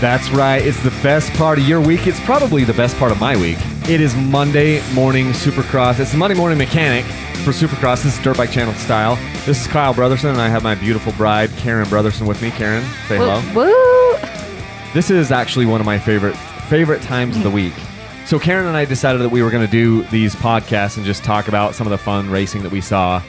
That's right. It's the best part of your week. It's probably the best part of my week. It is Monday morning Supercross. It's the Monday morning mechanic for Supercross. This is Dirt Bike Channel style. This is Kyle Brotherson, and I have my beautiful bride, Karen Brotherson, with me. Karen, say hello. Woo! This is actually one of my favorite favorite times of the week. So Karen and I decided that we were going to do these podcasts and just talk about some of the fun racing that we saw.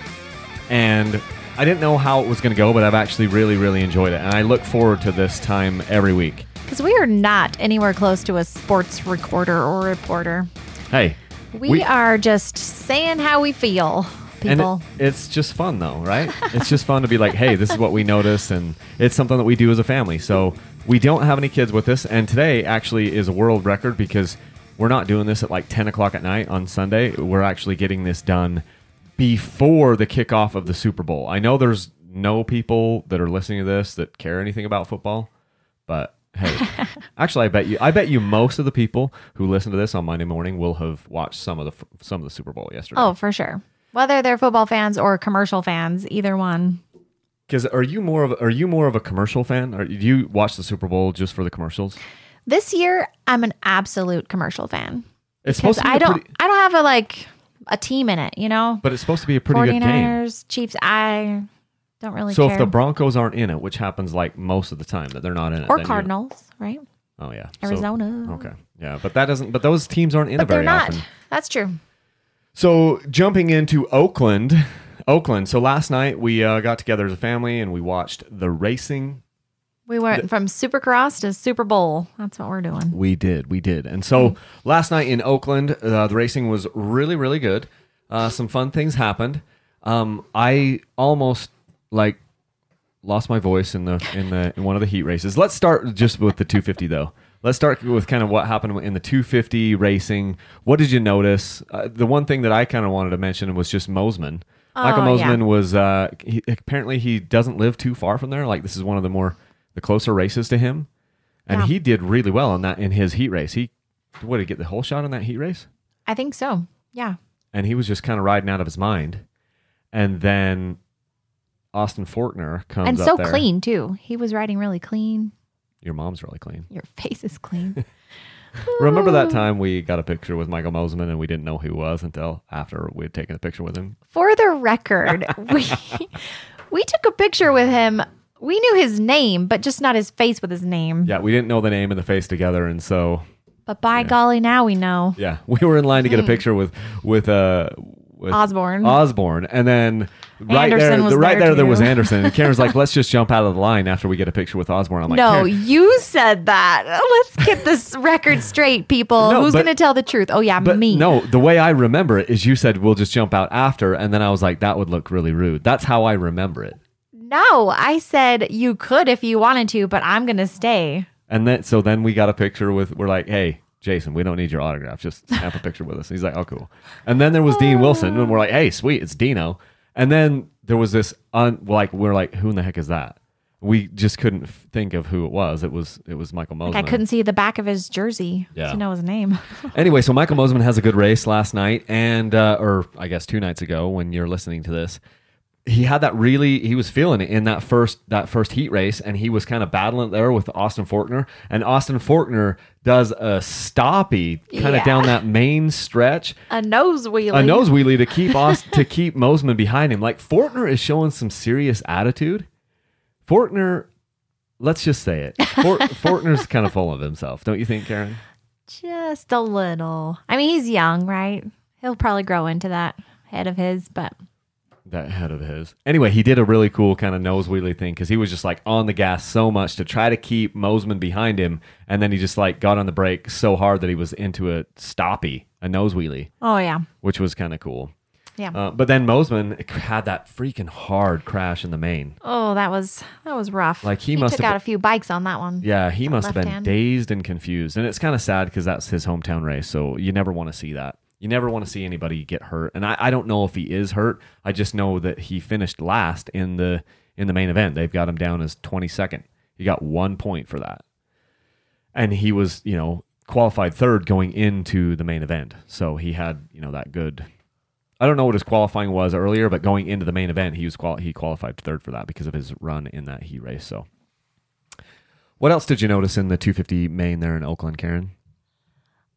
And I didn't know how it was going to go, but I've actually really, really enjoyed it, and I look forward to this time every week. Because we are not anywhere close to a sports recorder or reporter. Hey, We, are just saying how we feel, and people. it- it's just fun though, right? it's just fun to be like, hey, this is what we notice, and it's something that we do as a family. So we don't have any kids with us, and today actually is a world record because we're not doing this at like 10 o'clock at night on Sunday. We're actually getting this done before the kickoff of the Super Bowl. I know there's no people that are listening to this that care anything about football, but hey, actually, I bet you, I bet you, most of the people who listen to this on Monday morning will have watched some of the some of the Super Bowl yesterday. oh, for sure. Whether they're football fans or commercial fans, either one. Because are you more of are you more of a commercial fan? Or do you watch the Super Bowl just for the commercials? This year, I'm an absolute commercial fan. It's supposed to be I don't, pretty, I don't have a like a team in it, you know. but it's supposed to be a pretty good game. 49ers, Chiefs. I don't really So care. if the Broncos aren't in it, which happens like most of the time that they're not in it, or Cardinals, right? oh yeah, So- Arizona. okay, yeah, but that doesn't. But those teams aren't in But it very they're not. often. That's true. So jumping into Oakland, Oakland. So last night we uh, got together as a family and we watched the racing We went from Supercross to Super Bowl. That's what we're doing. We did, we did. And so last night in Oakland, uh, the racing was really, really good. Uh, some fun things happened. Um, I almost like lost my voice in the in the in one of the heat races. Let's start just with the 250 though. Let's start with kind of what happened in the 250 racing. What did you notice? Uh, the one thing that I kind of wanted to mention was just Mosiman. Michael Oh, yeah. Mosiman was uh, he, apparently he doesn't live too far from there. Like this is one of the more the closer races to him and Yeah. he did really well on that in his heat race. He what did he get the whole shot in that heat race? I think so. Yeah. And he was just kind of riding out of his mind. And then Austin Forkner comes and so there. clean too. He was riding really clean. Your mom's really clean. Your face is clean. Remember that time we got a picture with Michael Mosiman and we didn't know who he was until after we had taken a picture with him. For the record, we we took a picture with him. We knew his name, but just not his face with his name. Yeah, we didn't know the name and the face together, and so But by golly, now we know yeah, we were in line to get a picture with with uh with Osborne. Osborne, and then right Anderson there, was the, right there, there, there was. Anderson. And Karen's like, "Let's just jump out of the line after we get a picture with Osborne." I'm like, no, "Karen, you said that. Let's get this record straight, people. No, Who's going to tell the truth? Oh yeah, But me. no, the way I remember it is you said we'll just jump out after, and then I was like, that would look really rude. That's how I remember it. No, I said you could if you wanted to, but I'm going to stay. And then so then we got a picture with we're like, hey, Jason, we don't need your autograph. Just snap a picture with us. And he's like, oh, cool. And then there was Dean Wilson, and we're like, hey, sweet, it's Dino. And then there was this un like we're like, who in the heck is that? We just couldn't f- think of who it was. It was it was Michael Mosiman. Like I couldn't see the back of his jersey Yeah. to know his name. Anyway, so Michael Mosiman has a good race last night, and uh, or I guess two nights ago when you're listening to this, he had that really he was feeling it in that first that first heat race, and he was kind of battling there with Austin Forkner, and Austin Forkner does a stoppy kind of Yeah. down that main stretch, a nose wheelie. a nose wheelie to keep Aust- to keep Mosiman behind him. Like Forkner is showing some serious attitude. Forkner, let's just say it, Fort- Forkner's kind of full of himself, don't you think, Karen? Just a little. I mean, he's young, right? He'll probably grow into that head of his, but that head of his. Anyway, he did a really cool kind of nose wheelie thing because he was just like on the gas so much to try to keep Mosiman behind him, and then he just like got on the brake so hard that he was into a stoppy, a nose wheelie, oh yeah, which was kind of cool. yeah. Uh, but then Mosiman had that freaking hard crash in the main. oh, that was that was rough. Like, he must took have out a few bikes on that one. Yeah, he must have been hand. dazed and confused, and it's kind of sad because that's his hometown race. So you never want to see that. You never want to see anybody get hurt, and I, I don't know if he is hurt. I just know that he finished last in the in the main event. They've got him down as twenty second. He got one point for that, and he was you know qualified third going into the main event. So he had you know that good. I don't know what his qualifying was earlier, but going into the main event, he was qual- he qualified third for that because of his run in that heat race. So What else did you notice in the 250 main there in Oakland, Karen?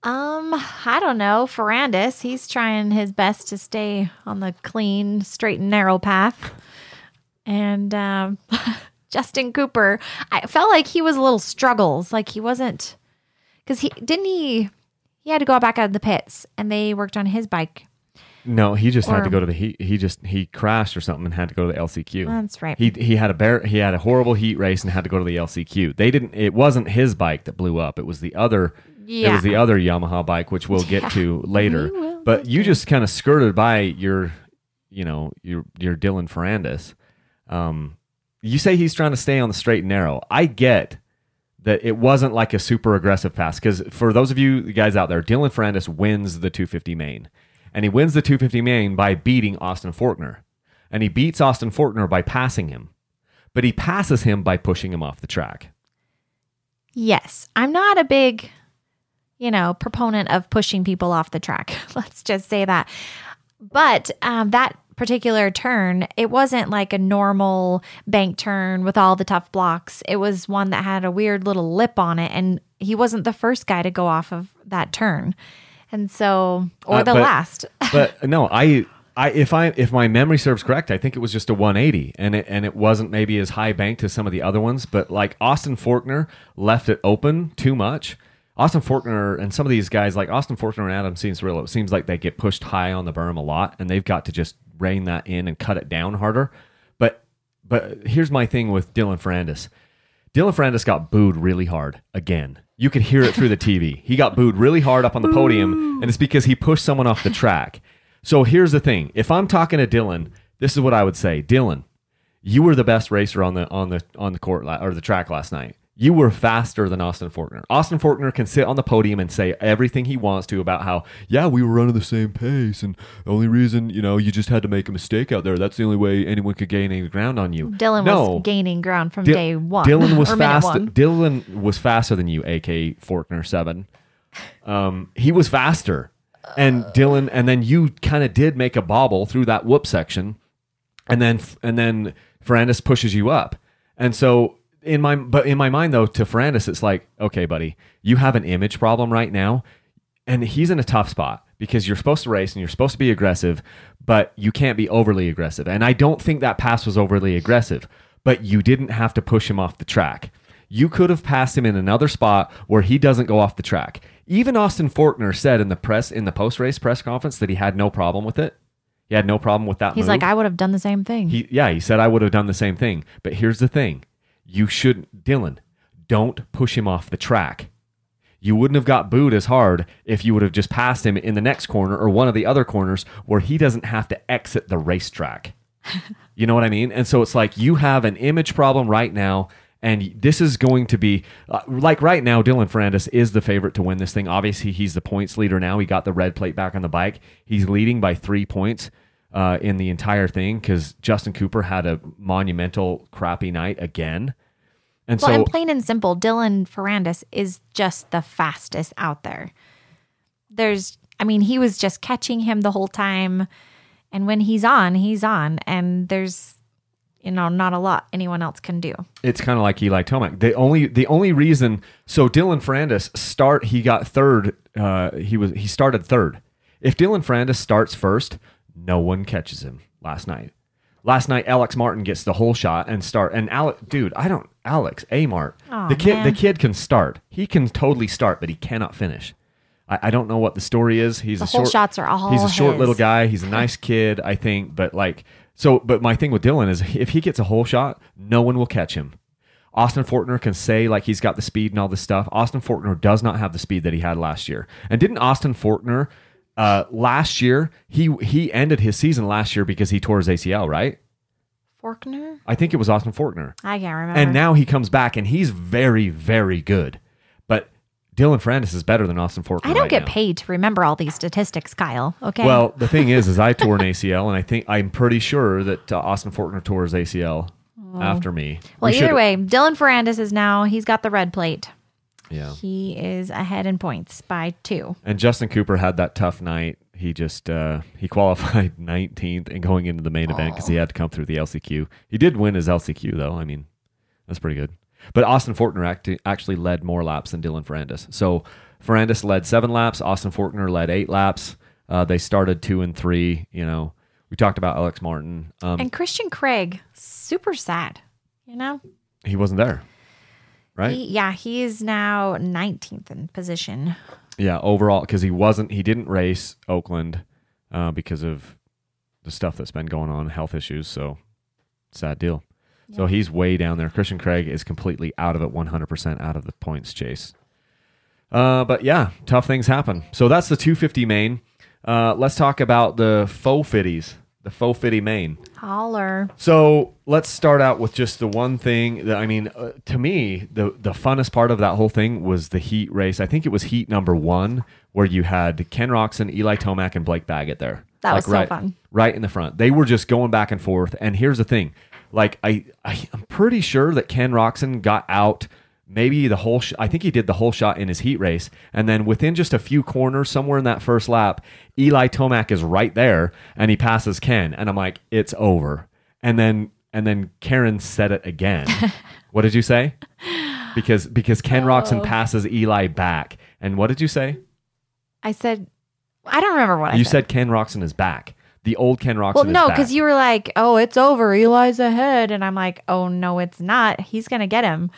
Um, I don't know. Ferrandis, he's trying his best to stay on the clean, straight and narrow path. And um, Justin Cooper, I felt like he was a little struggles. Like he wasn't, because he didn't he, he had to go back out of the pits and they worked on his bike. No, he just had to go to the he he just he crashed or something and had to go to the LCQ. That's right. He he had a bear he had a horrible heat race and had to go to the LCQ. They didn't it wasn't his bike that blew up. It was the other it was the other Yamaha bike which we'll get Yeah, to later. will But you just kind of skirted by your you know, your your Dylan Ferrandis. Um you say he's trying to stay on the straight and narrow. I get that it wasn't like a super aggressive pass because for those of you guys out there, Dylan Ferrandis wins the 250 main, and he wins the 250 main by beating Austin Forkner, and he beats Austin Forkner by passing him, but he passes him by pushing him off the track. Yes, I'm not a big, you know, proponent of pushing people off the track. Let's just say that. But um, that particular turn, it wasn't like a normal bank turn with all the tough blocks. It was one that had a weird little lip on it, and he wasn't the first guy to go off of that turn, and so or Uh, the but- last. But no, I. I, if I if my memory serves correct, I think it was just a 180, and it and it wasn't maybe as high banked as some of the other ones. But like Austin Forkner left it open too much. Austin Forkner and some of these guys like Austin Forkner and Adam seems real. It seems like they get pushed high on the berm a lot, and they've got to just rein that in and cut it down harder. But but here's my thing with Dylan Ferrandis. Dylan Ferrandis got booed really hard again. You could hear it through the TV. He got booed really hard up on the podium, and it's because he pushed someone off the track. So here's the thing: if I'm talking to Dylan, this is what I would say, Dylan. You were the best racer on the on the on the court la- or the track last night. You were faster than Austin Forkner. Austin Forkner can sit on the podium and say everything he wants to about how, yeah, we were running the same pace, and the only reason, you know, you just had to make a mistake out there. That's the only way anyone could gain any ground on you. Dylan no, was gaining ground from Dy- day one. Dylan was or minute fast. Dylan was faster than you, AK Forkner seven. Um, he was faster, and Dylan, and then you kind of did make a bobble through that whoop section, and then and then Ferrandis pushes you up, and so in my but in my mind though to Ferrandis it's like okay buddy you have an image problem right now and he's in a tough spot because you're supposed to race and you're supposed to be aggressive, but you can't be overly aggressive. And I don't think that pass was overly aggressive, but you didn't have to push him off the track. You could have passed him in another spot where he doesn't go off the track. Even Austin Forkner said in the press in the post race press conference that he had no problem with it. He had no problem with that. He's move. like, I would have done the same thing. He yeah, he said I would have done the same thing. But here's the thing. You shouldn't Dylan, don't push him off the track. You wouldn't have got booed as hard if you would have just passed him in the next corner or one of the other corners where he doesn't have to exit the racetrack. you know what I mean? And so it's like you have an image problem right now. And this is going to be uh, like right now. Dylan Ferrandis is the favorite to win this thing. Obviously, he's the points leader now. He got the red plate back on the bike. He's leading by three points uh, in the entire thing because Justin Cooper had a monumental crappy night again. And well, so and plain and simple, Dylan Ferrandis is just the fastest out there. There's, I mean, he was just catching him the whole time. And when he's on, he's on. And there's, you know, not a lot anyone else can do. it's kind of like Eli Tomac. The only the only reason so Dylan Ferrandis start he got third. Uh, he was he started third. If Dylan Ferrandis starts first, no one catches him. Last night, last night Alex Martin gets the whole shot and start. And Alex, dude, I don't Alex A Mart, the kid man. the kid can start. He can totally start, but he cannot finish. I, I don't know what the story is. He's The a whole short, shots are all He's a short his. little guy. He's a nice kid, I think. But like, so, but my thing with Dylan is if he gets a whole shot, no one will catch him. Austin Forkner can say like he's got the speed and all this stuff. Austin Forkner does not have the speed that he had last year. And didn't Austin Forkner uh, last year he he ended his season last year because he tore his ACL, right? Forkner? I think it was Austin Forkner. I can't remember. And now he comes back and he's very very good. But Dylan Ferrandis is better than Austin Forkner. I don't right get now. paid to remember all these statistics, Kyle. Okay. Well, the thing is, is I tore an ACL, and I think I'm pretty sure that uh, Austin Forkner tore his ACL after me. well, We either way, Dylan Ferrandis is now, he's got the red plate. Yeah. He is ahead in points by two. And Justin Cooper had that tough night. He just uh, he qualified 19th and going into the main event because he had to come through the LCQ. He did win his LCQ though. I mean, that's pretty good. But Austin Forkner act- actually led more laps than Dylan Ferrandis. So Ferrandis led seven laps. Austin Forkner led eight laps. Uh, they started two and three. You know, we talked about Alex Martin. Um, And Christian Craig, super sad. You know, he wasn't there, right? he, yeah, he is now 19th in position. Yeah, overall, because he wasn't, he didn't race Oakland uh, because of the stuff that's been going on, health issues. So, sad deal. So he's way down there. Christian Craig is completely out of it, 100% out of the points chase. Uh, but yeah, tough things happen. So that's the 250 main. Uh, let's talk about the faux fitties, the faux fitty main. Holler. So let's start out with just the one thing that I mean, uh, to me, the the funnest part of that whole thing was the heat race. I think it was heat number one where you had Ken Roczen, Eli Tomac, and Blake Baggett there. That was so right, fun. Right in the front, they were just going back and forth. And here's the thing, like I, I I'm pretty sure that Ken Roczen got out. Maybe the whole, sh- I think he did the whole shot in his heat race. And then within just a few corners, somewhere in that first lap, Eli Tomac is right there and he passes Ken. And I'm like, it's over and then and then Karen said it again. what did you say? Because because Ken Roczen passes Eli back, and what did you say? I said, I don't remember what I you said. said Ken Roczen is back. The old Ken Roczen. Well, no, because you were like, "Oh, it's over. Eli's ahead," and I'm like, "Oh no, it's not. He's gonna get him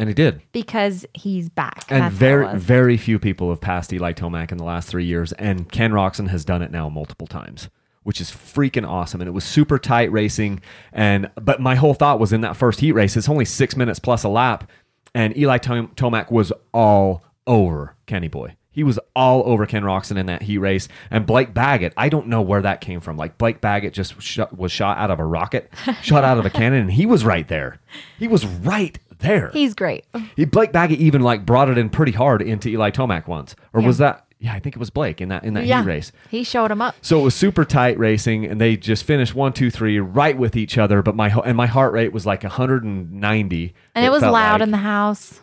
and he did. because he's back." And That's very how it was. very few people have passed Eli Tomac in the last three years, and Ken Roczen has done it now multiple times, which is freaking awesome. And it was super tight racing. And but my whole thought was in that first heat race, it's only six minutes plus a lap, and Eli Tom- Tomac was all over Kenny Boy. He was all over Ken Roczen in that heat race, and Blake Baggett. I don't know where that came from. Like Blake Baggett just shot, was shot out of a rocket, shot out of a cannon, and he was right there. He was right there. he's great. He, Blake Baggett even like brought it in pretty hard into Eli Tomac once, or Yeah. was that? Yeah, I think it was Blake in that in that yeah, race. he showed him up. So it was super tight racing, and they just finished one, two, three, right with each other. But my and my heart rate was like 190, And it, was loud like. in the house.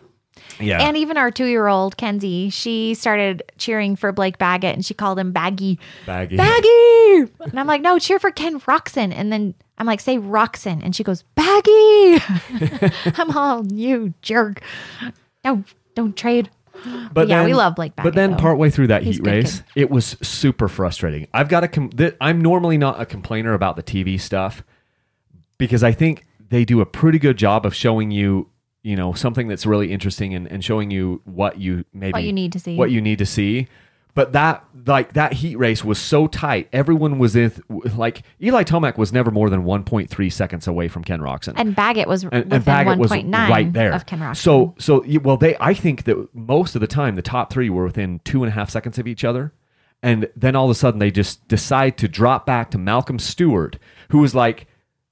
yeah. And even our two year old, Kenzie, she started cheering for Blake Baggett and she called him Baggy. Baggy. Baggy! And I'm like, no, cheer for Ken Roczen. And then I'm like, say Roczen. And she goes, Baggy! I'm all, you jerk. No, don't trade. But yeah, then, we love Blake But then though. partway through that He's heat race, kid. it was super frustrating. I've got to. Com- th- I'm normally not a complainer about the TV stuff because I think they do a pretty good job of showing you, you know, something that's really interesting and, and showing you what you maybe What you need to see. what you need to see. But that like that heat race was so tight. Everyone was in like Eli Tomac was never more than 1.3 seconds away from Ken Roczen And Baggett was and, within and Baggett was 1.9 right there of Ken Roczen. So, so well, they I think that most of the time the top three were within two and a half seconds of each other, and then all of a sudden they just decide to drop back to Malcolm Stewart, who was like.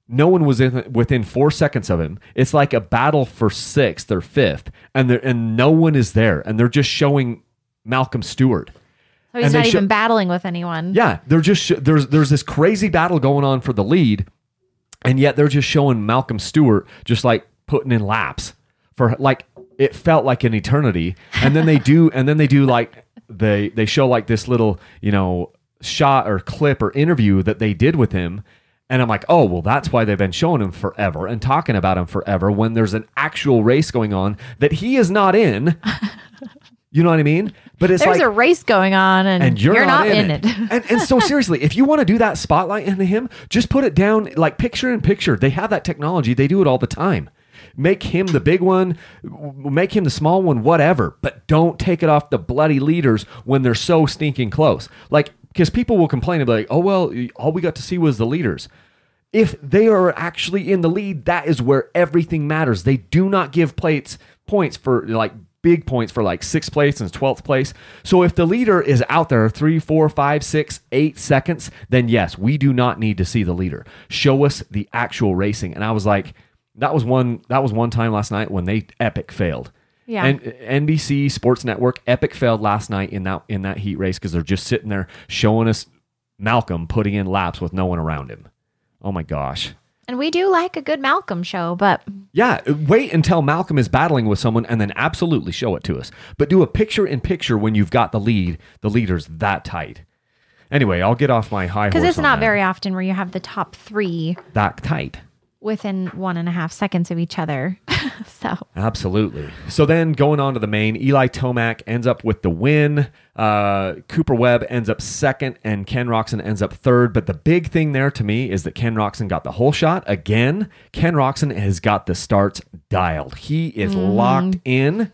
No one was in, within four seconds of him. It's like a battle for sixth or fifth, and there and no one is there, and they're just showing Malcolm Stewart. So he's and not even battling with anyone. Yeah, they're just sh- there's there's this crazy battle going on for the lead, and yet they're just showing Malcolm Stewart just like putting in laps for like it felt like an eternity, and then they do and then they do like they they show like this little you know shot or clip or interview that they did with him. And I'm like, oh, well, that's why they've been showing him forever and talking about him forever when there's an actual race going on that he is not in. You know what I mean? But it's There's like, a race going on and, and you're, not, in it. and, and so seriously, if you want to do that spotlight into him, just put it down like picture in picture. They have that technology. They do it all the time. Make him the big one, make him the small one, whatever. But don't take it off the bloody leaders when they're so stinking close. Like because people will complain and be like, "Oh well, all we got to see was the leaders." If they are actually in the lead, that is where everything matters. They do not give plates points for like big points for like sixth place and twelfth place. So if the leader is out there three, four, five, six, eight seconds, then yes, we do not need to see the leader. Show us the actual racing. And I was like, that was one that was one time last night when they epic failed. Yeah. And NBC Sports Network epic failed last night in that in that heat race because they're just sitting there showing us Malcolm putting in laps with no one around him. Oh my gosh. And we do like a good Malcolm show, but Yeah, wait until Malcolm is battling with someone and then absolutely show it to us. But do a picture in picture when you've got the lead, the leader's that tight. Anyway, I'll get off my high horse. because it's not that. very often where you have the top three that tight. Within one and a half seconds of each other. so Absolutely. So then going on to the main, Eli Tomac ends up with the win. Uh, Cooper Webb ends up second, and Ken Roczen ends up third. But the big thing there to me is that Ken Roczen got the whole shot. Again, Ken Roczen has got the starts dialed. He is locked in.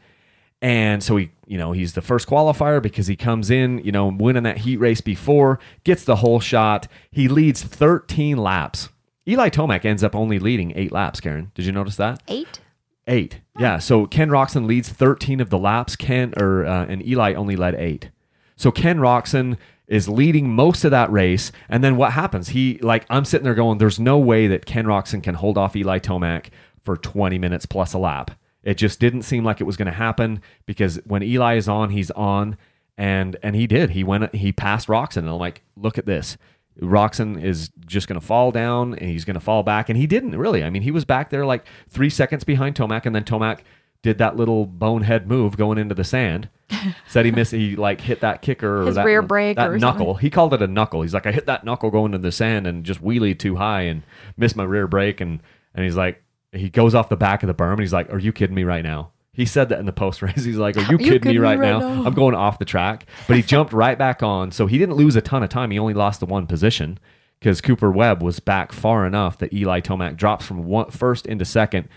And so he, you know, he's the first qualifier because he comes in, you know, winning that heat race before, gets the whole shot. He leads 13 laps. Eli Tomac ends up only leading eight laps, Karen. Did you notice that? eight. Eight. Yeah. So Ken Roczen leads 13 of the laps. Ken or uh, and Eli only led eight. So Ken Roczen is leading most of that race. And then what happens? He like I'm sitting there going, there's no way that Ken Roczen can hold off Eli Tomac for 20 minutes plus a lap. It just didn't seem like it was going to happen because when Eli is on, he's on, and and he did. He went. He passed Roczen, and I'm like, look at this. Roczen is just going to fall down and he's going to fall back. And he didn't really. I mean, he was back there like three seconds behind Tomac, and then Tomac did that little bonehead move going into the sand. Said he missed, he like hit that kicker or His that, rear brake that or knuckle. He called it a knuckle. He's like, I hit that knuckle going into the sand and just wheelie too high and missed my rear brake. And, and he's like, he goes off the back of the berm and he's like, Are you kidding me right now? He said that in the post race. He's like, Are you kidding, me right, now? I'm going off the track. But he jumped right back on. So he didn't lose a ton of time. He only lost the one position because Cooper Webb was back far enough that Eli Tomac drops from one, first into second.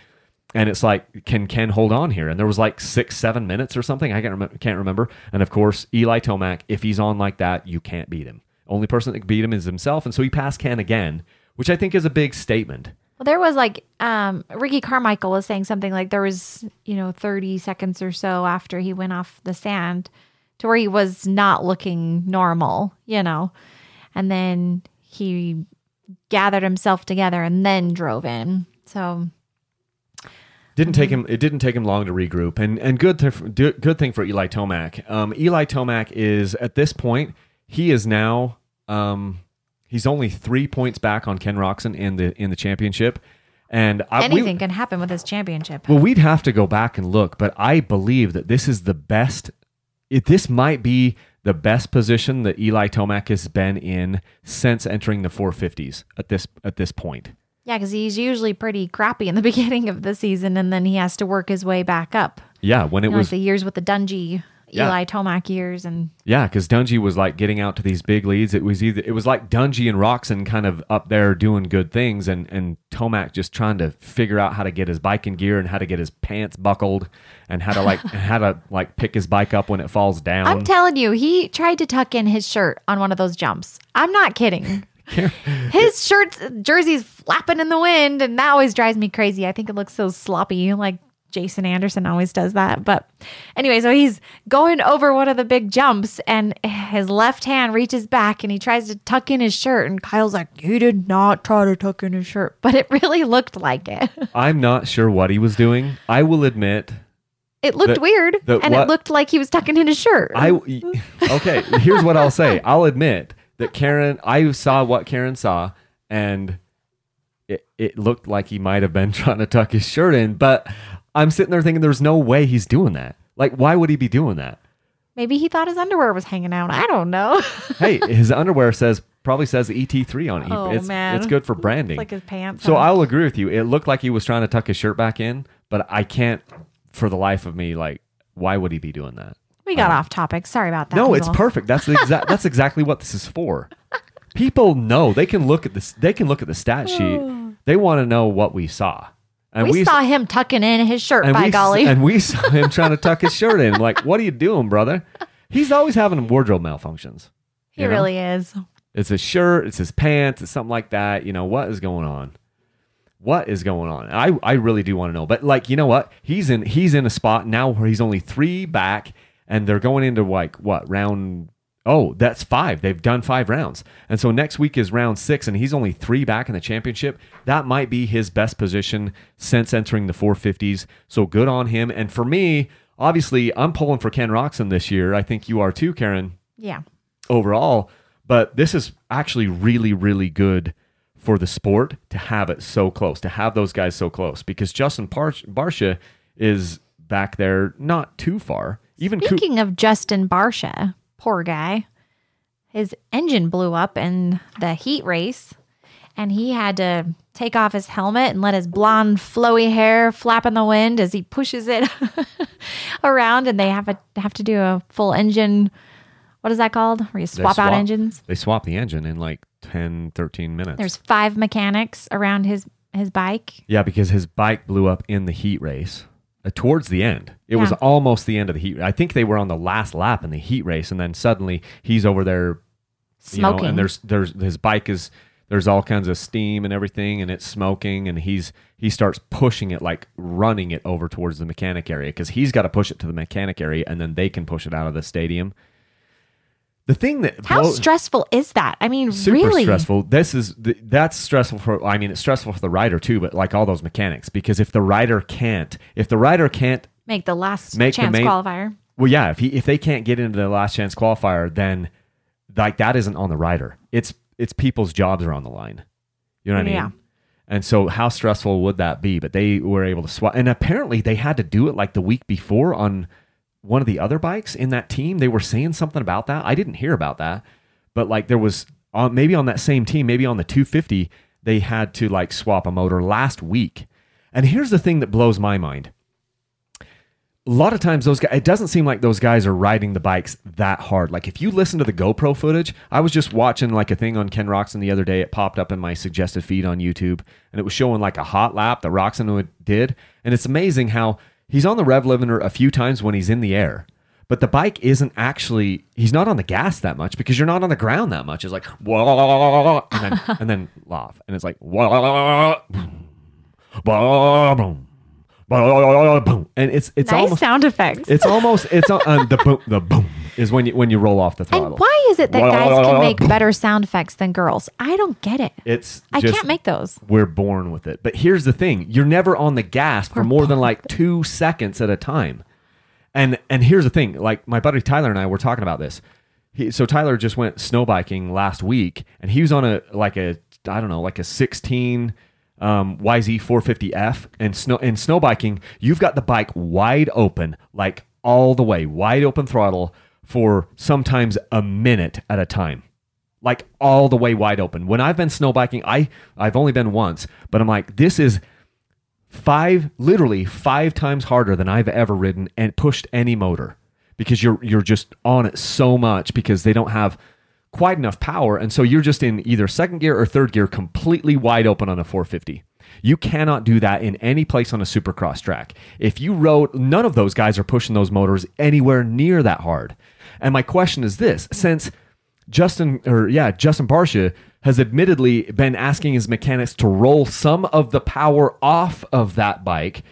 And it's like, can Ken hold on here? And there was like six, seven minutes or something. I can't, remember, can't remember. And of course, Eli Tomac, if he's on like that, you can't beat him. Only person that can beat him is himself. And so he passed Ken again, which I think is a big statement. Well, there was like um, Ricky Carmichael was saying something like there was you know 30 seconds or so after he went off the sand to where he was not looking normal, you know, and then he gathered himself together and then drove in. So Didn't take him. It didn't take him long to regroup, and and good do- good thing for Eli Tomac. Um, Eli Tomac is at this point he is now um, he's only three points back on Ken Roczen in the in the championship, and I, we- anything can happen with this championship. well, we'd have to go back and look, but I believe that this is the best. It, this might be the best position that Eli Tomac has been in since entering the 450s at this at this point. Yeah, because he's usually pretty crappy in the beginning of the season, and then he has to work his way back up. Yeah, when it You know, was like the years with the Dungey, Yeah. Eli Tomac years, and Yeah, because Dungey was like getting out to these big leads. It was either it was like Dungey and Roczen kind of up there doing good things, and and Tomac just trying to figure out how to get his bike in gear and how to get his pants buckled and how to like how to like pick his bike up when it falls down. I'm telling you, he tried to tuck in his shirt on one of those jumps. I'm not kidding. his shirt's jersey's flapping in the wind, and that always drives me crazy. I think it looks so sloppy, like Jason Anderson always does that. But anyway, so he's going over one of the big jumps, and his left hand reaches back and he tries to tuck in his shirt. And Kyle's like, He did not try to tuck in his shirt, but it really looked like it. I'm not sure what he was doing. I will admit, It looked weird, and what- it looked like he was tucking in his shirt. I okay. Here's what I'll say. I'll admit that Karen. I saw what Karen saw, and it it looked like he might have been trying to tuck his shirt in. But I'm sitting there thinking, there's no way he's doing that. Like, why would he be doing that? Maybe he thought his underwear was hanging out. I don't know. Hey, his underwear says probably says ET3 on it. Oh, it's, man. it's good for branding. like his pants. so? I'll agree with you. It looked like he was trying to tuck his shirt back in, but I can't, for the life of me, like, why would he be doing that? we got um, off topic. Sorry about that. No, it's perfect. That's the exact. that's exactly what this is for. People know they can look at this. They can look at the stat sheet. They want to know what we saw, and We, saw him tucking in his shirt. By we, golly, and we saw him trying to tuck his shirt in. Like, what are you doing, brother? He's always having wardrobe malfunctions. he know? really is. It's his shirt. It's his pants. It's something like that. You know what is going on? What is going on? I I really do want to know. But like, you know what? He's in he's in a spot now where he's only three back, and they're going into like what round? Oh, that's five. They've done five rounds, and so next week is round six, and he's only three back in the championship. That might be his best position since entering the 450s. So good on him. And for me, obviously, I'm pulling for Ken Roczen this year. I think you are too, Karen Yeah. overall. But this is actually really, really good for the sport to have it so close, to have those guys so close, because Justin Par- Barcia is back there not too far. Even Speaking of Justin Barcia, poor guy, his engine blew up in the heat race, and he had to take off his helmet and let his blonde, flowy hair flap in the wind as he pushes it around, and they have a have to do a full engine. What is that called? Where you They swap, out engines. They swap the engine in like 10, 13 minutes. There's five mechanics around his his bike. yeah, because his bike blew up in the heat race Uh, towards the end. It was almost the end of the heat. I think they were on the last lap in the heat race, and then suddenly he's over there you know, Smoking. and there's there's his bike is there's all kinds of steam and everything and it's smoking and he's he starts pushing it like running it over towards the mechanic area because he's got to push it to the mechanic area and then they can push it out of the stadium the thing that How blow- stressful is that? I mean, super really? stressful this is th- that's stressful for i mean it's stressful for the rider too but like all those mechanics because if the rider can't if the rider can't Make the last Make the chance main- qualifier. well, yeah. If he if they can't get into the last chance qualifier, then like that isn't on the rider. It's it's people's jobs are on the line. You know what I mean? Yeah. mean? And so, how stressful would that be? But they were able to swap, and apparently they had to do it like the week before on one of the other bikes in that team. They were saying something about that. I didn't hear about that, but like there was maybe on that same team, maybe on the 250, they had to like swap a motor last week. And here's the thing that blows my mind a lot of times those guys it doesn't seem like those guys are riding the bikes that hard like if you listen to the gopro footage i was just watching like a thing on ken roczen the other day it popped up in my suggested feed on youtube and it was showing like a hot lap that roczen did and it's amazing how he's on the rev limiter a few times when he's in the air. But the bike isn't actually he's not on the gas that much because you're not on the ground that much. It's like whoa and then and then laugh. And it's like whoa boom, boom, and it's it's nice almost sound effects. it's almost it's uh, uh, the boom the boom is when you when you roll off the throttle. and why is it that guys can make better sound effects than girls? I don't get it. It's I just, can't make those. We're born with it. But here's the thing: you're never on the gas for more than like two seconds at a time. And and here's the thing: like my buddy Tyler and I were talking about this. He, so Tyler just went snow biking last week, and he was on a like a I don't know like a 16 um, YZ 450F. And snow in snow biking, you've got the bike wide open, like all the way, wide open throttle for sometimes a minute at a time like all the way wide open. When I've been snow biking, I I've only been once, but I'm like this is five literally five times harder than I've ever ridden and pushed any motor because you're you're just on it so much because they don't have quite enough power and so you're just in either second gear or third gear completely wide open on a 450. You cannot do that in any place on a supercross track. If you rode none of those guys are pushing those motors anywhere near that hard. And my question is this, since Justin or yeah, Justin Barcia has admittedly been asking his mechanics to roll some of the power off of that bike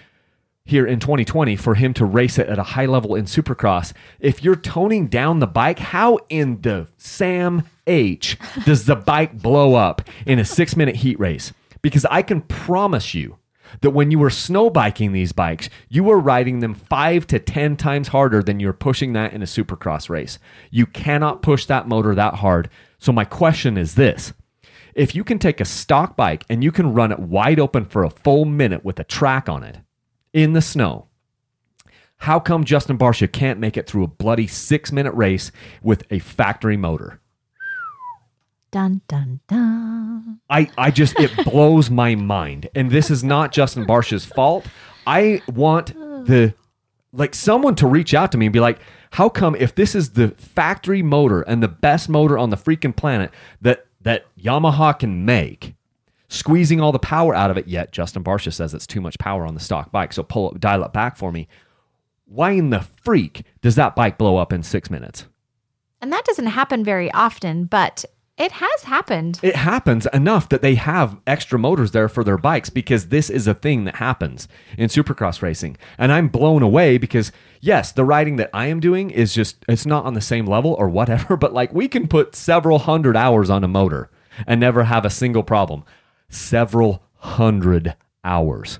here in 2020 for him to race it at a high level in Supercross. If you're toning down the bike, how in the Sam H does the bike blow up in a 6-minute heat race? Because I can promise you that when you were snow biking these bikes, you were riding them five to 10 times harder than you're pushing that in a supercross race. You cannot push that motor that hard. So, my question is this if you can take a stock bike and you can run it wide open for a full minute with a track on it in the snow, how come Justin Barcia can't make it through a bloody six minute race with a factory motor? Dun dun dun. I, I just it blows my mind. And this is not Justin Barcia's fault. I want the like someone to reach out to me and be like, how come if this is the factory motor and the best motor on the freaking planet that that Yamaha can make, squeezing all the power out of it, yet Justin Barcia says it's too much power on the stock bike. So pull it, dial it back for me. Why in the freak does that bike blow up in six minutes? And that doesn't happen very often, but it has happened. it happens enough that they have extra motors there for their bikes because this is a thing that happens in supercross racing. And I'm blown away because yes, the riding that I am doing is just it's not on the same level or whatever, but like we can put several hundred hours on a motor and never have a single problem. Several hundred hours.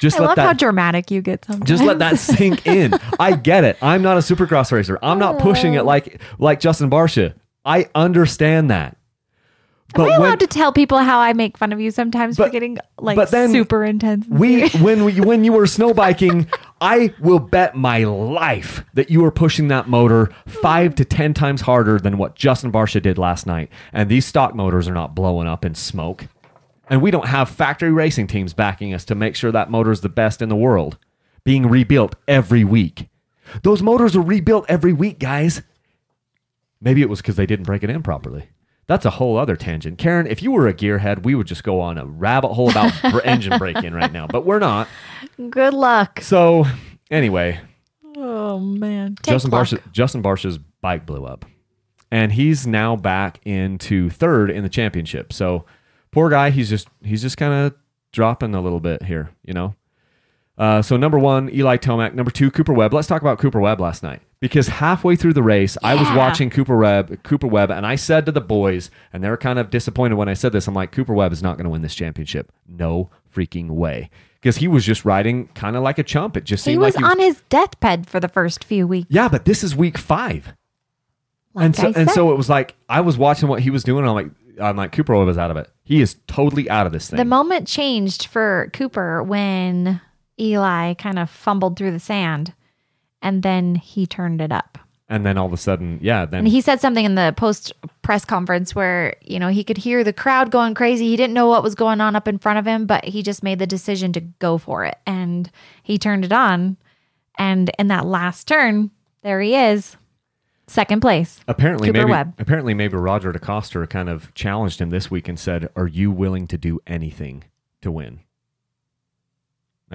Just I let love that how dramatic you get sometimes. just let that sink in. I get it. I'm not a supercross racer. I'm not pushing it oh. like like Justin Barcia. I understand that. Am I when- allowed to tell people how I make fun of you sometimes for getting like but then super intense? we when we, when you were snow biking, I will bet my life that you were pushing that motor five to ten times harder than what Justin Barcia did last night. And these stock motors are not blowing up in smoke. And we don't have factory racing teams backing us to make sure that motor is the best in the world, being rebuilt every week. Those motors are rebuilt every week, guys. Maybe it was because they didn't break it in properly. That's a whole other tangent. Karen, if you were a gearhead, we would just go on a rabbit hole about br- engine break-in right now, but we're not. Good luck. So, anyway, Oh man. Justin Barsh, Justin Barsh's bike blew up, and he's now back into third in the championship. So, poor guy, he's just he's just kind of dropping a little bit here, you know. Uh, so number one, Eli Tomac. Number two, Cooper Webb. Let's talk about Cooper Webb last night because halfway through the race, I was watching Cooper Webb, Cooper Webb, and I said to the boys, and they were kind of disappointed when I said this. I'm like, Cooper Webb is not going to win this championship. No freaking way. Because he was just riding kind of like a chump. It just He seemed was like he was on his deathbed for the first few weeks. yeah, but this is week five. Like and so and so it was like I was watching what he was doing. And I'm like, I'm like Cooper Webb is out of it. He is totally out of this thing. The moment changed for Cooper when Eli kind of fumbled through the sand and then he turned it up. and then all of a sudden, yeah, then And he said something in the post press conference where, you know, he could hear the crowd going crazy. He didn't know what was going on up in front of him, but he just made the decision to go for it. And he turned it on. And in that last turn, there he is, second place. apparently Cooper maybe Webb. apparently maybe Roger DeCoster kind of challenged him this week and said, "Are you willing to do anything to win?"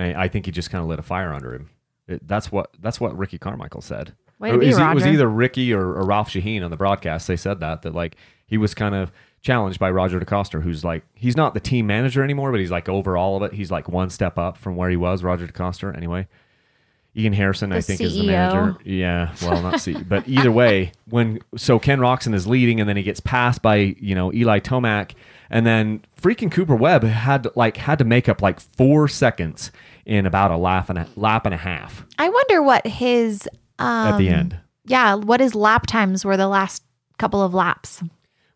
I, I think he just kind of lit a fire under him. It, that's what that's what Ricky Carmichael said. Way to be, is it, was either Ricky or, or Ralph Sheheen on the broadcast. They said that that like he was kind of challenged by Roger DeCoster, who's like he's not the team manager anymore, but he's like over all of it. He's like one step up from where he was. Roger DeCoster, anyway. Ian Harrison, I The think, is the manager. Yeah, well, not see, but either way, when so Ken Roczen is leading, and then he gets passed by you know Eli Tomac, and then freaking Cooper Webb had like had to make up like four seconds in about a lap and a lap and a half I wonder what his um, at the end. Yeah, what his lap times were the last couple of laps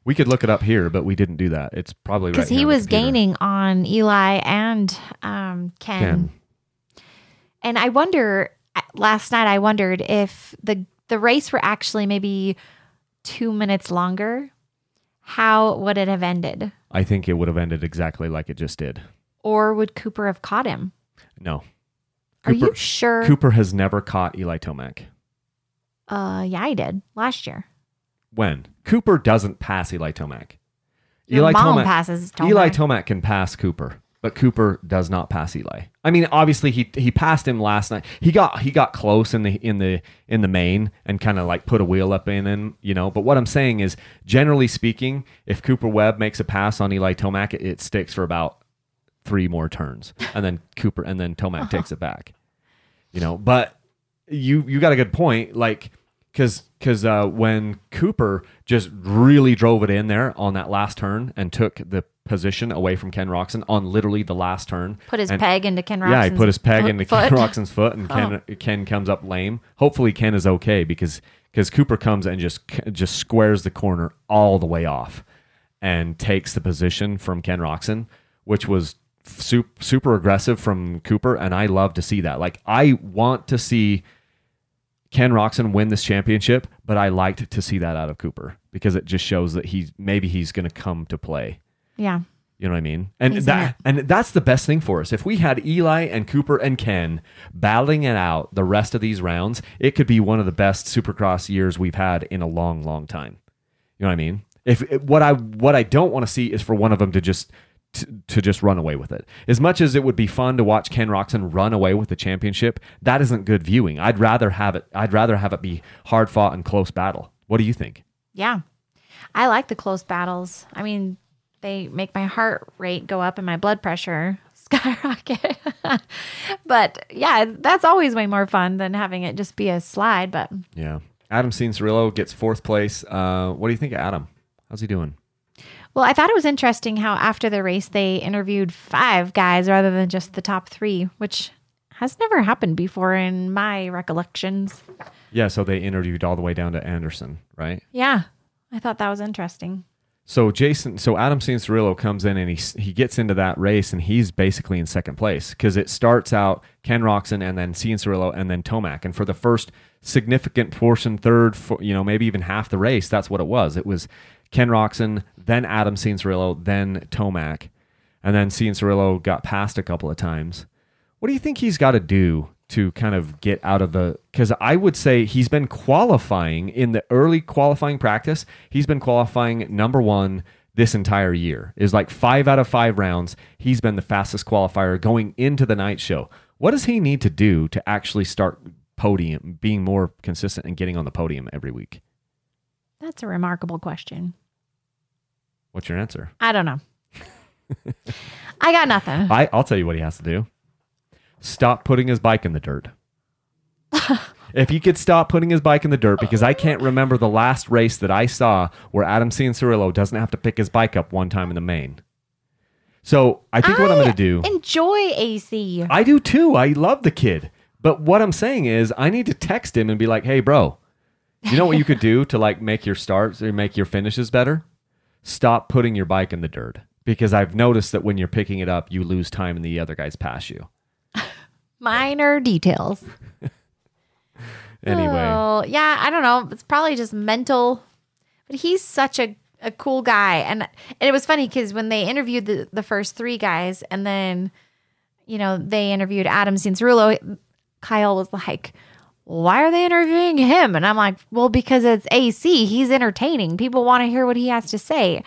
We could look it up here, but we didn't do that. It's probably because here he was gaining on Eli and um, Ken. Ken. And I wonder last night I wondered if the the race were actually maybe two minutes longer, how would it have ended? I think it would have ended exactly like it just did. Or would Cooper have caught him? No, Are you sure? Cooper has never caught Eli Tomac. Uh, yeah, I did last year. When Cooper doesn't pass Eli Tomac, Your mom Tomac- passes. Tomac. Eli Tomac can pass Cooper, but Cooper does not pass Eli. I mean, obviously he he passed him last night. He got he got close in the in the in the main and kind of like put a wheel up in him, you know. But what I'm saying is, generally speaking, if Cooper Webb makes a pass on Eli Tomac, it, it sticks for about three more turns, and then Cooper and then Tomac takes it back. You know, but you you got a good point, like because because uh, when Cooper just really drove it in there on that last turn and took the position away from Ken Roczen on literally the last turn, put his and- peg into Ken Roczen's yeah, he put his peg into foot. Oh. Ken Roczen's foot, and Ken oh. Ken comes up lame. Hopefully, Ken is okay because because Cooper comes and just just squares the corner all the way off and takes the position from Ken Roczen, which was super, super aggressive from Cooper, and I love to see that. Like I want to see Ken Roczen win this championship, but I liked to see that out of Cooper because it just shows that he's maybe he's going to come to play. Yeah. You know what I mean? And He's that and that's the best thing for us. If we had Eli and Cooper and Ken battling it out the rest of these rounds, it could be one of the best Supercross years we've had in a long, long time. You know what I mean? If what I what I don't want to see is for one of them to just to, to just run away with it. As much as it would be fun to watch Ken Roczen run away with the championship, that isn't good viewing. I'd rather have it. I'd rather have it be hard fought and close battle. What do you think? Yeah. I like the close battles. I mean, they make my heart rate go up and my blood pressure skyrocket. but yeah, that's always way more fun than having it just be a slide. But Yeah. Adam Cianciarulo gets fourth place. Uh, what do you think of Adam? How's he doing? well, I thought it was interesting how after the race they interviewed five guys rather than just the top three, which has never happened before in my recollections. Yeah, so they interviewed all the way down to Anderson, right? Yeah. I thought that was interesting. So Jason, so Adam Cianciarulo comes in and he he gets into that race and he's basically in second place because it starts out Ken Roczen and then Cianciarulo and then Tomac, and for the first significant portion, third, fo- you know, maybe even half the race, that's what it was. It was Ken Roczen, then Adam Cianciarulo, then Tomac. and then Cianciarulo got passed a couple of times. What do you think he's got to do to kind of get out of the? Because I would say he's been qualifying in the early qualifying practice. He's been qualifying number one this entire year. Is like five out of five rounds. He's been the fastest qualifier going into the night show. What does he need to do to actually start podium, being more consistent and getting on the podium every week? That's a remarkable question. What's your answer? I don't know. I got nothing. I, I'll tell you what he has to do. Stop putting his bike in the dirt. if he could stop putting his bike in the dirt, because I can't remember the last race that I saw where Adam Cianciarulo doesn't have to pick his bike up one time in the main. So I think what I'm going to do. Enjoy AC. I do too. I love the kid. But what I'm saying is, I need to text him and be like, "Hey, bro, you know what you could do to like make your starts or make your finishes better? Stop putting your bike in the dirt because I've noticed that when you're picking it up, you lose time and the other guys pass you. Minor details. Anyway, Oh, yeah, I don't know. It's probably just mental. But he's such a, a cool guy. And, and it was funny because when they interviewed the, the first three guys and then, you know, they interviewed Adam Cianciarulo, Kyle was like, why are they interviewing him? And I'm like, well, because it's AC. He's entertaining. People want to hear what he has to say.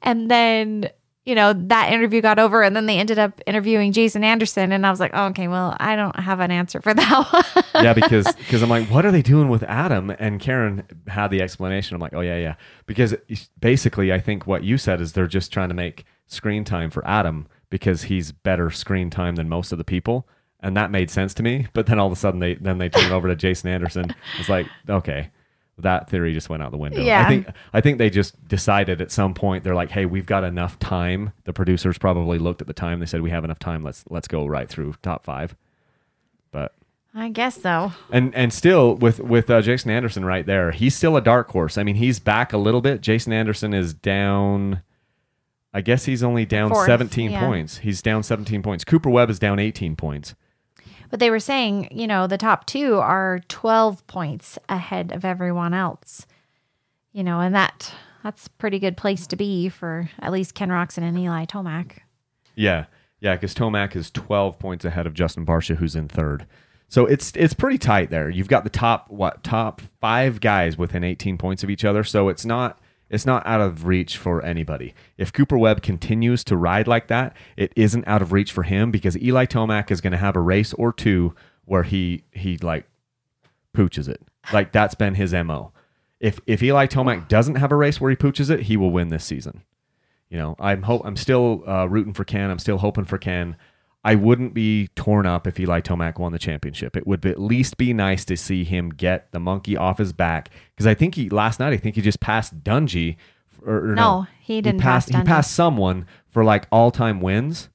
And then, you know, that interview got over and then they ended up interviewing Jason Anderson. And I was like, oh, okay, well, I don't have an answer for that yeah, because because I'm like, what are they doing with Adam? And Karen had the explanation. I'm like, oh yeah, yeah. Because basically, I think what you said is they're just trying to make screen time for Adam because he's better screen time than most of the people, and that made sense to me. But then all of a sudden, they then they turn it over to Jason Anderson. It's like, okay, that theory just went out the window. Yeah. I think I think they just decided at some point they're like, hey, we've got enough time. The producers probably looked at the time. They said we have enough time. Let's let's go right through top five. But I guess so. and and still with with uh, Jason Anderson right there, he's still a dark horse. I mean, he's back a little bit. Jason Anderson is down. I guess he's only down Fourth, 17 yeah. points. He's down 17 points. Cooper Webb is down 18 points. But they were saying, you know, the top two are 12 points ahead of everyone else. You know, and that that's pretty good place to be for at least Ken Roczen and Eli Tomac. Yeah, yeah, because Tomac is 12 points ahead of Justin Barcia, who's in third. So it's it's pretty tight there. You've got the top what top five guys within 18 points of each other. So it's not it's not out of reach for anybody. If Cooper Webb continues to ride like that, it isn't out of reach for him because Eli Tomac is going to have a race or two where he he like pooches it. Like that's been his mo. If if Eli Tomac doesn't have a race where he pooches it, he will win this season. You know, I'm hope I'm still uh, rooting for Ken. I'm still hoping for Ken. I wouldn't be torn up if Eli Tomac won the championship. It would at least be nice to see him get the monkey off his back because I think he last night I think he just passed Dungey. Or, or No, he didn't passed, pass He passed someone for like all time wins.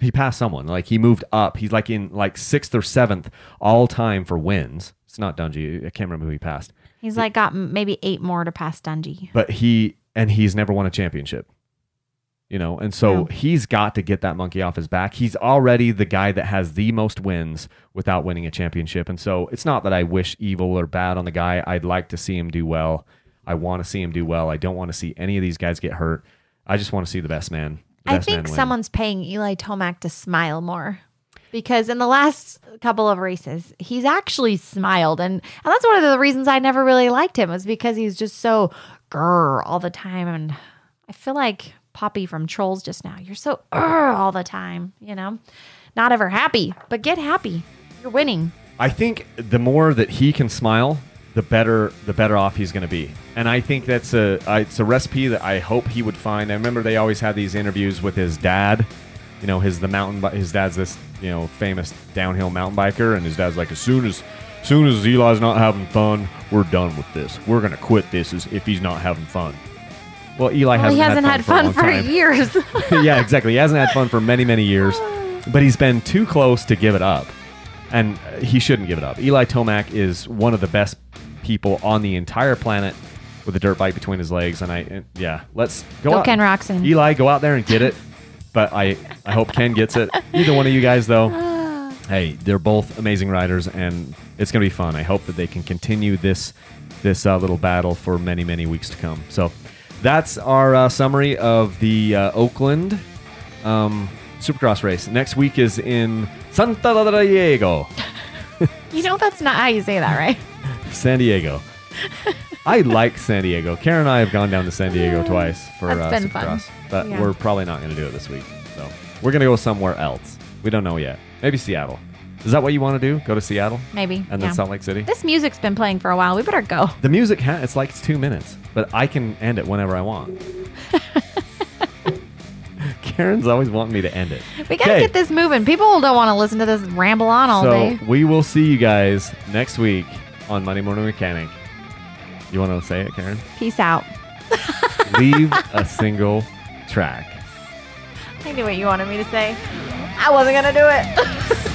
He passed someone like he moved up. He's like in like sixth or seventh all time for wins. It's not Dungey. I can't remember who he passed, He's like got maybe eight more to pass Dungey. but he and he's never won a championship. You know, and so Yeah. he's got to get that monkey off his back. He's already the guy that has the most wins without winning a championship. And so it's not that I wish evil or bad on the guy. I'd like to see him do well. I want to see him do well. I don't want to see any of these guys get hurt. I just want to see the best man. The I best think man someone's paying Eli Tomac to smile more. Because in the last couple of races, he's actually smiled. And, and that's one of the reasons I never really liked him, was because he's just so grr all the time. And I feel like Poppy from Trolls just now. You're so all the time, you know? Not ever happy, but get happy. You're winning. I think the more that he can smile, the better the better off he's going to be. And I think that's a it's a recipe that I hope he would find. I remember they always had these interviews with his dad. You know, his the mountain his dad's this you know famous downhill mountain biker, and his dad's like, as soon as soon as Eli's not having fun, we're done with this. We're going to quit this if he's not having fun. Well, Eli Well, hasn't, hasn't had fun for, for, long time. years. yeah, exactly. He hasn't had fun for many, many years, but he's been too close to give it up, and uh, he shouldn't give it up. Eli Tomac is one of the best people on the entire planet with a dirt bike between his legs, and I, and yeah, let's go. Go out. Ken Roczen. Eli, go out there and get it. But I, I hope Ken gets it. Either one of you guys, though. Hey, they're both amazing riders, and it's going to be fun. I hope that they can continue this this uh, little battle for many, many weeks to come. So, that's our uh, summary of the uh, Oakland um, Supercross race. Next week is in Santa Diego, You know that's not how you say that, right? San Diego. I like San Diego. Karen and I have gone down to San Diego twice for uh, been fun. Supercross, but Yeah. we're probably not going to do it this week. So we're going to go somewhere else. We don't know yet. Maybe Seattle. Is that what you want to do? Go to Seattle Maybe. and yeah. then Salt Lake City? This music's been playing for a while. We better go. The music, ha- it's like it's two minutes, but I can end it whenever I want. Karen's always wanting me to end it. We gotta get this moving. People don't want to listen to this ramble on all so day. we will see you guys next week on Monday Morning Mechanic. You want to say it, Karen? Peace out. Leave a single track. I knew what you wanted me to say. I wasn't gonna do it.